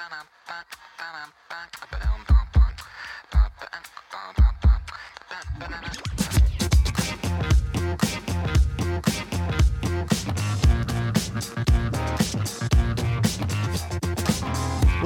ba ba ba ba ba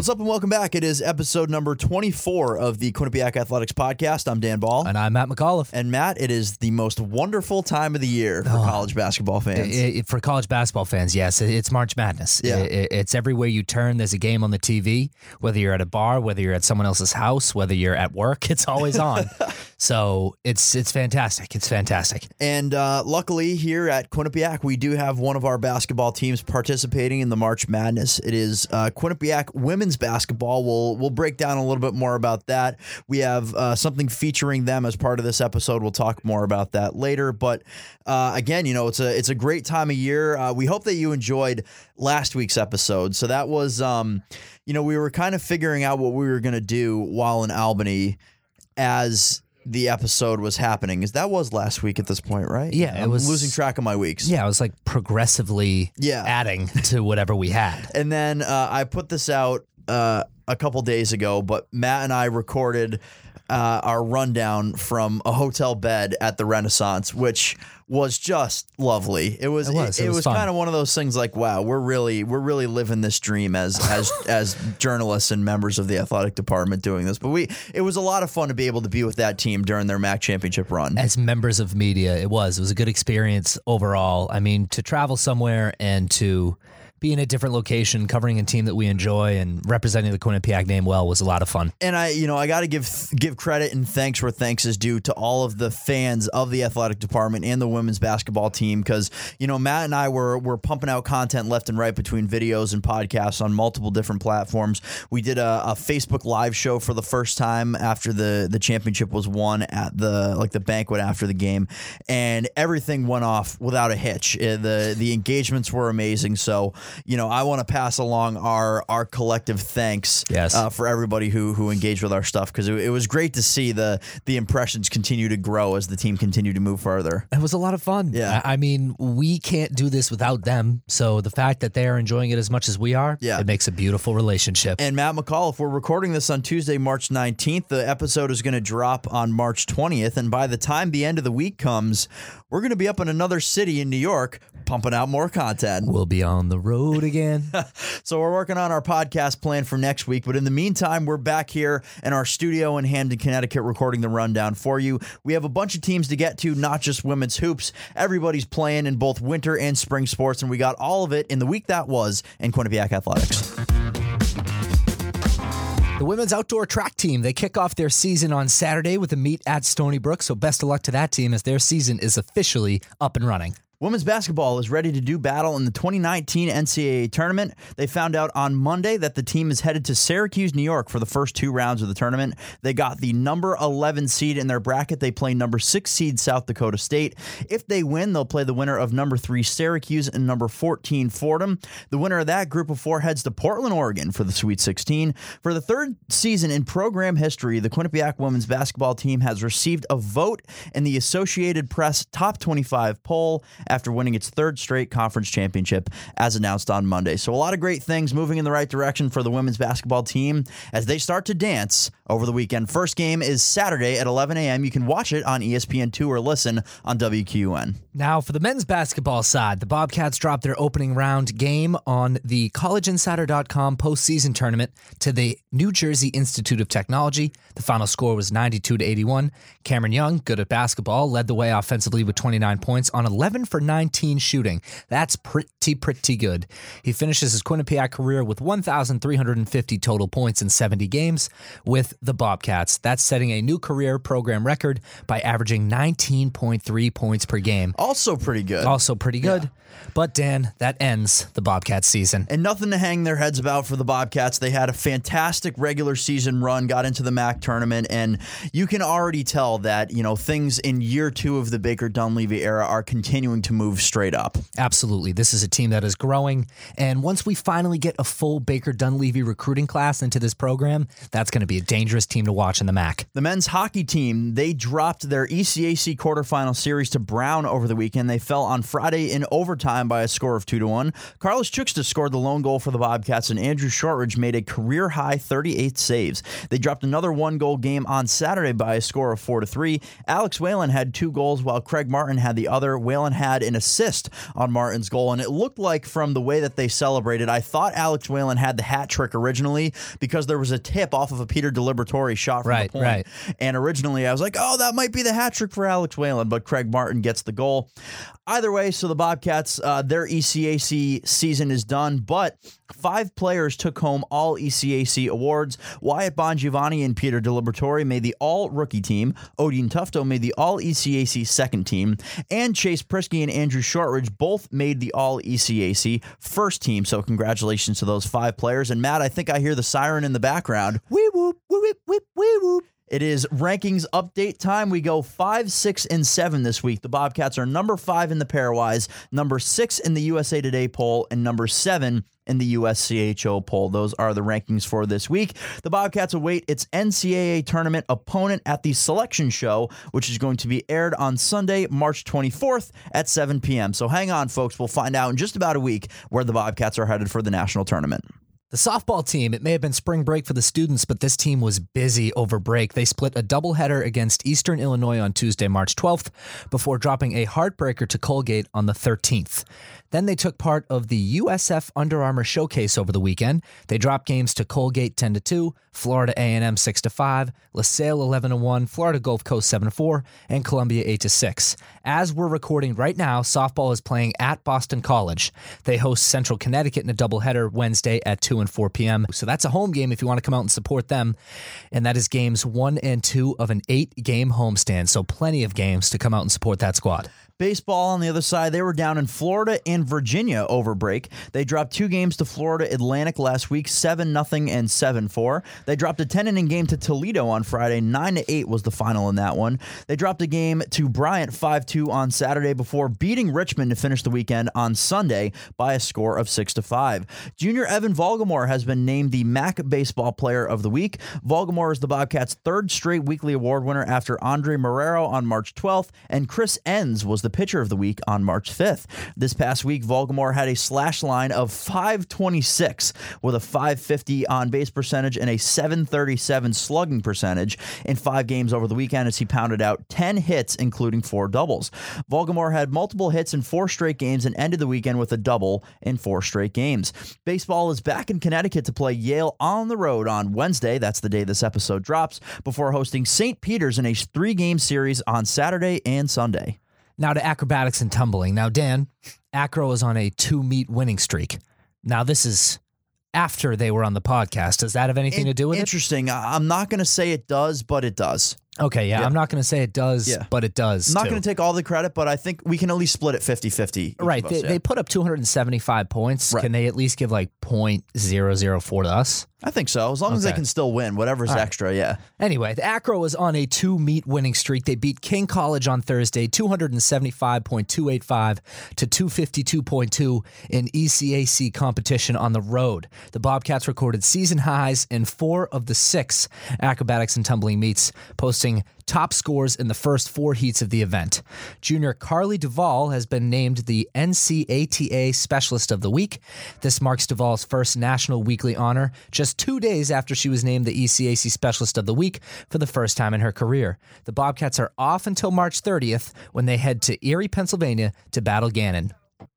What's up and welcome back. It is episode number 24 of the Quinnipiac Athletics podcast. I'm Dan Bahl. And I'm Matt McAuliffe. And Matt, it is the most wonderful time of the year for college basketball fans. I- I- for college basketball fans, yes, it- it's March Madness. Yeah. It's everywhere you turn. There's a game on the TV. Whether you're at a bar, whether you're at someone else's house, whether you're at work, it's always on. so it's it's fantastic. It's fantastic. And uh, luckily, here at Quinnipiac, we do have one of our basketball teams participating in the March Madness. It is uh, Quinnipiac women's basketball. We'll we'll break down a little bit more about that. We have uh, something featuring them as part of this episode. We'll talk more about that later. But uh, again, you know, it's a it's a great time of year. Uh, we hope that you enjoyed last week's episode. So that was, um, you know, we were kind of figuring out what we were going to do while in Albany as the episode was happening. Is that was last week at this point, right? Yeah, it I'm was- losing track of my weeks. Yeah, I was like progressively Yeah. adding to whatever we had. And then uh, I put this out uh, a couple days ago, but Matt and I recorded uh, our rundown from a hotel bed at the Renaissance, which was just lovely. It was. It was. It It, was was kind of one of those things like, wow, we're really we're really living this dream as as as journalists and members of the athletic department doing this. But we, it was a lot of fun to be able to be with that team during their MAC championship run. As members of media, it was. It was a good experience overall. I mean, to travel somewhere and to be in a different location, covering a team that we enjoy and representing the Quinnipiac name well was a lot of fun. and I, you know, I got to give give credit and thanks where thanks is due to all of the fans of the athletic department and the women's basketball team because you know Matt and I were were pumping out content left and right between videos and podcasts on multiple different platforms. We did a, a Facebook live show for the first time after the the championship was won at the like the banquet after the game, and everything went off without a hitch. Uh, the The engagements were amazing. So you know, I want to pass along our our collective thanks Yes. uh, for everybody who who engaged with our stuff because it, it was great to see the the impressions continue to grow as the team continued to move further. It was a lot of fun. Yeah. I I mean, we can't do this without them. So the fact that they are enjoying it as much as we are, Yeah. it makes a beautiful relationship. And Matt McCall, if we're recording this on Tuesday, March 19th, the episode is going to drop on March 20th. And by the time the end of the week comes, we're going to be up in another city in New York pumping out more content. we'll be on the road again. So we're working on our podcast plan for next week. But in the meantime, we're back here in our studio in Hamden, Connecticut, recording the rundown for you. We have a bunch of teams to get to, not just women's hoops. Everybody's playing in both winter and spring sports, and we got all of it in the week that was in Quinnipiac Athletics. the women's outdoor track team, they kick off their season on Saturday with a meet at Stony Brook. So best of luck to that team as their season is officially up and running. Women's basketball is ready to do battle in the 2019 NCAA tournament. They found out on Monday that the team is headed to Syracuse, New York for the first two rounds of the tournament. They got the number 11 seed in their bracket. They play number 6 seed South Dakota State. If they win, they'll play the winner of number 3 Syracuse and number 14 Fordham. The winner of that group of 4 heads to Portland, Oregon for the Sweet 16. For the third season in program history, the Quinnipiac women's basketball team has received a vote in the Associated Press Top 25 poll after winning its third straight conference championship as announced on Monday. So a lot of great things moving in the right direction for the women's basketball team as they start to dance over the weekend. First game is Saturday at 11 a.m. You can watch it on E ESPN2 or listen on WQN. Now, for the men's basketball side, the Bobcats dropped their opening round game on the collegeinsider.com postseason tournament to the New Jersey Institute of Technology. The final score was 92 to 81. Cameron Young, good at basketball, led the way offensively with 29 points on 11 for 19 shooting. That's pretty, pretty good. He finishes his Quinnipiac career with 1,350 total points in 70 games with the Bobcats. That's setting a new career program record by averaging 19.3 points per game. Also pretty good. Also pretty good. But Dan, that ends the Bobcats season. And nothing to hang their heads about for the Bobcats. They had a fantastic regular season run, got into the MAC tournament, and you can already tell that, you know, things in year two of the Baker Dunleavy era are continuing to move straight up. Absolutely. This is a team that is growing. And once we finally get a full Baker Dunleavy recruiting class into this program, that's going to be a dangerous team to watch in the MAC. The men's hockey team, they dropped their ECAC quarterfinal series to Brown over the weekend. They fell on Friday in overtime by a score of 2 to 1. Karlis Cukste scored the lone goal for the Bobcats, and Andrew Shortridge made a career high 38 saves. They dropped another one goal game on Saturday by a score of 4 to 3. Alex Whalen had two goals while Craig Martin had the other. Whalen had an assist on Martin's goal, and it looked like from the way that they celebrated, I thought Alex Whalen had the hat trick originally because there was a tip off of a Peter DiLiberatore shot from Right, the point. right. And originally I was like, oh, that might be the hat trick for Alex Whalen, but Craig Martin gets the goal. Either way, so the Bobcats, uh, their ECAC season is done, but five players took home all ECAC awards. Wyatt Bongiovanni and Peter DiLiberatore made the all rookie team. Odeen Tufto made the all ECAC second team. And Chase Priskie and Andrew Shortridge both made the all ECAC first team. So congratulations to those five players. And Matt, I think I hear the siren in the background. Wee whoop, wee whoop, wee whoop. It is rankings update time. We go five, six, and seven this week. The Bobcats are number five in the pairwise, number six in the USA Today poll, and number seven in the USCHO poll. Those are the rankings for this week. The Bobcats await its NCAA tournament opponent at the selection show, which is going to be aired on Sunday, March 24th at 7 p.m. So hang on, folks. We'll find out in just about a week where the Bobcats are headed for the national tournament. The softball team, it may have been spring break for the students, but this team was busy over break. They split a doubleheader against Eastern Illinois on Tuesday, March 12th, before dropping a heartbreaker to Colgate on the 13th. Then they took part of the USF Under Armour Showcase over the weekend. They dropped games to Colgate 10 to 2, Florida A&M 6 to 5, LaSalle 11 to 1, Florida Gulf Coast 7 to 4, and Columbia 8 to 6. As we're recording right now, softball is playing at Boston College. They host Central Connecticut in a doubleheader Wednesday at 2 and 4 p.m. So that's a home game if you want to come out and support them. And that is games 1 and 2 of an 8-game homestand. So plenty of games to come out and support that squad. Baseball on the other side, they were down in Florida and Virginia over break. They dropped two games to Florida Atlantic last week, 7 nothing and 7 4. They dropped a 10 inning game to Toledo on Friday, 9 to 8 was the final in that one. They dropped a game to Bryant 5 2 on Saturday before beating Richmond to finish the weekend on Sunday by a score of 6 to 5. Junior Evan Vulgamore has been named the MAC Baseball Player of the Week. Vulgamore is the Bobcats' third straight weekly award winner after Andre Marrero on March 12th, and Chris Enns was the pitcher of the week on March 5th. This past week, Vulgamore had a slash line of 526 with a 550 on base percentage and a 737 slugging percentage in five games over the weekend as he pounded out 10 hits, including four doubles. Vulgamore had multiple hits in four straight games and ended the weekend with a double in four straight games. Baseball is back in Connecticut to play Yale on the road on Wednesday. That's the day this episode drops, before hosting St. Peter's in a three game series on Saturday and Sunday. Now to acrobatics and tumbling. Now, Dan, acro is on a two meet winning streak. Now, this is after they were on the podcast. Does that have anything to do with it? Interesting. I- I'm not going to say it does, but it does. Okay, yeah, Yeah. I'm not going to say it does, Yeah. but it does. I'm not going to take all the credit, but I think we can at least split it 50 50. Right, they, they put up 275 points. Right. Can they at least give like .004 to us? I think so. As long as they can still win, whatever's right. extra, yeah. Anyway, the Acro was on a two meet winning streak. They beat King College on Thursday, 275.285 to 252.2 in ECAC competition on the road. The Bobcats recorded season highs in four of the six acrobatics and tumbling meets, top scores in the first four heats of the event. Junior Carly Duvall has been named the NCATA Specialist of the Week. This marks Duvall's first national weekly honor, just two days after she was named the ECAC Specialist of the Week for the first time in her career. The Bobcats are off until March 30th when they head to Erie, Pennsylvania to battle Gannon.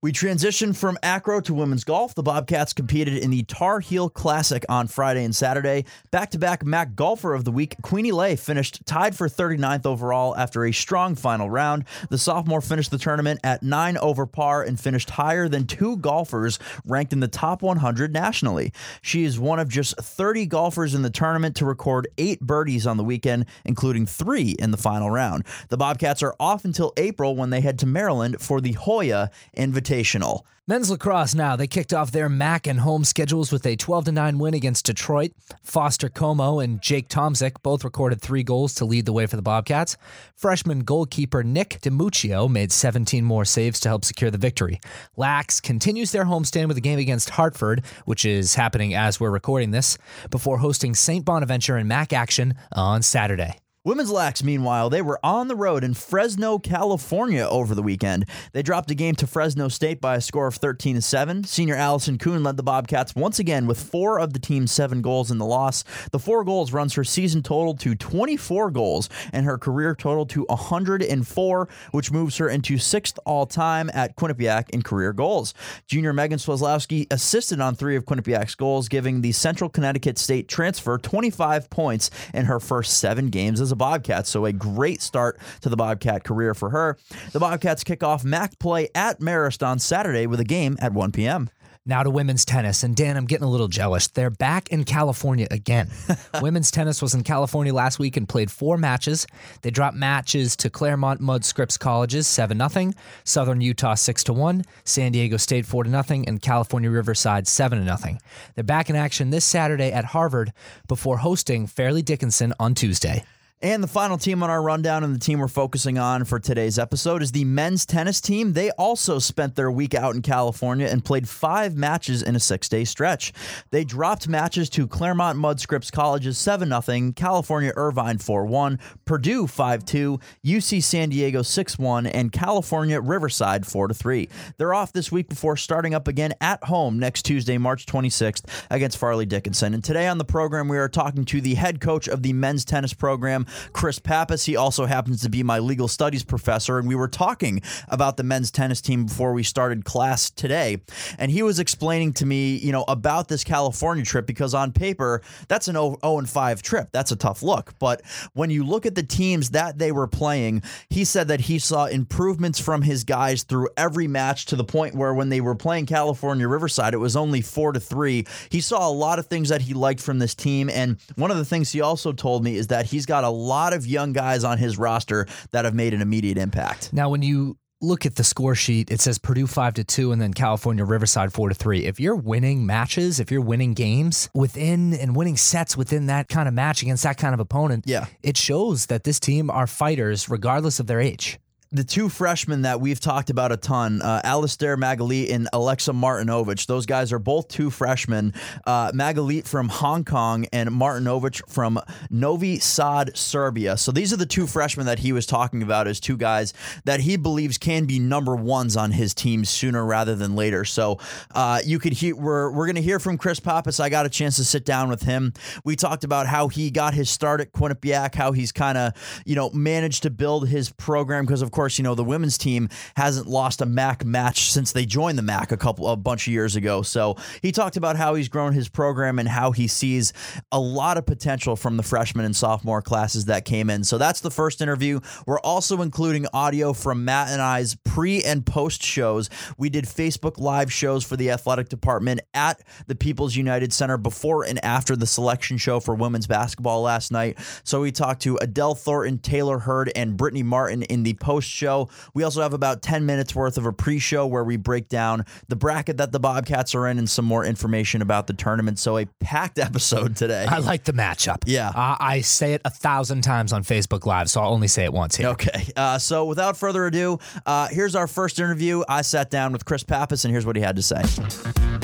We transitioned from acro to women's golf. The Bobcats competed in the Tar Heel Classic on Friday and Saturday. Back to back MAC Golfer of the Week, Queenie Lay finished tied for 39th overall after a strong final round. The sophomore finished the tournament at 9 over par and finished higher than two golfers ranked in the top 100 nationally. She is one of just 30 golfers in the tournament to record eight birdies on the weekend, including three in the final round. The Bobcats are off until April when they head to Maryland for the Hoya Invitational Invitational. Men's lacrosse now. They kicked off their MAC and home schedules with a 12 9 win against Detroit. Foster Como and Jake Tomzik both recorded three goals to lead the way for the Bobcats. Freshman goalkeeper Nick DiMuccio made 17 more saves to help secure the victory. Lax continues their homestand with a game against Hartford, which is happening as we're recording this, before hosting St. Bonaventure in MAC action on Saturday. Women's Lax, meanwhile, they were on the road in Fresno, California over the weekend. They dropped a game to Fresno State by a score of 13 to 7. Senior Allison Kuhn led the Bobcats once again with four of the team's seven goals in the loss. The four goals runs her season total to 24 goals and her career total to 104, which moves her into sixth all time at Quinnipiac in career goals. Junior Megan Swazlowski assisted on three of Quinnipiac's goals, giving the Central Connecticut State transfer 25 points in her first seven games as a Bobcat. So a great start to the Bobcat career for her. The Bobcats kick off MAC play at Marist on Saturday with a game at 1 p.m. Now to women's tennis. And Dan, I'm getting a little jealous. They're back in California again. women's tennis was in California last week and played four matches. They dropped matches to Claremont Mudd Scripps Colleges 7 0, Southern Utah 6 1, San Diego State 4 0, and California Riverside 7 0. They're back in action this Saturday at Harvard before hosting Fairleigh Dickinson on Tuesday. And the final team on our rundown and the team we're focusing on for today's episode is the men's tennis team. They also spent their week out in California and played five matches in a six day stretch. They dropped matches to Claremont Mudd Scripps Colleges 7 0, California Irvine 4 1, Purdue 5 2, UC San Diego 6 1, and California Riverside 4 3. They're off this week before starting up again at home next Tuesday, March 26th against Fairleigh Dickinson. And today on the program, we are talking to the head coach of the men's tennis program. Chris Pappas. He also happens to be my legal studies professor, and we were talking about the men's tennis team before we started class today. And he was explaining to me, you know, about this California trip because on paper, that's an 0 and 5 trip. That's a tough look. But when you look at the teams that they were playing, he said that he saw improvements from his guys through every match to the point where when they were playing California Riverside, it was only 4 to 3. He saw a lot of things that he liked from this team. And one of the things he also told me is that he's got a lot of young guys on his roster that have made an immediate impact. Now, when you look at the score sheet, it says Purdue 5 to 2 and then California Riverside 4 to 3. If you're winning matches, if you're winning games within and winning sets within that kind of match against that kind of opponent, yeah. it shows that this team are fighters regardless of their age the two freshmen that we've talked about a ton, uh, Alistair Magalit and Alexa Martinovich. Those guys are both two freshmen. Uh, Magalit from Hong Kong and Martinovich from Novi Sad, Serbia. So these are the two freshmen that he was talking about as two guys that he believes can be number ones on his team sooner rather than later. So uh, you could hear we're we're gonna hear from Chris Pappas. I got a chance to sit down with him. We talked about how he got his start at Quinnipiac, how he's kind of you know managed to build his program because of course, you know, the women's team hasn't lost a MAC match since they joined the MAC a couple a bunch of years ago. So he talked about how he's grown his program and how he sees a lot of potential from the freshman and sophomore classes that came in. So that's the first interview. We're also including audio from Matt and I's pre and post shows. We did Facebook live shows for the athletic department at the People's United Center before and after the selection show for women's basketball last night. So we talked to Adele Thornton, Taylor Hurd, and Brittany Martin in the post show. We also have about 10 minutes worth of a pre show where we break down the bracket that the Bobcats are in and some more information about the tournament. So, a packed episode today. I like the matchup. Yeah. Uh, I say it a thousand times on Facebook Live, so I'll only say it once here. Okay. Uh, so, without further ado, uh, here's our first interview. I sat down with Chris Pappas, and here's what he had to say.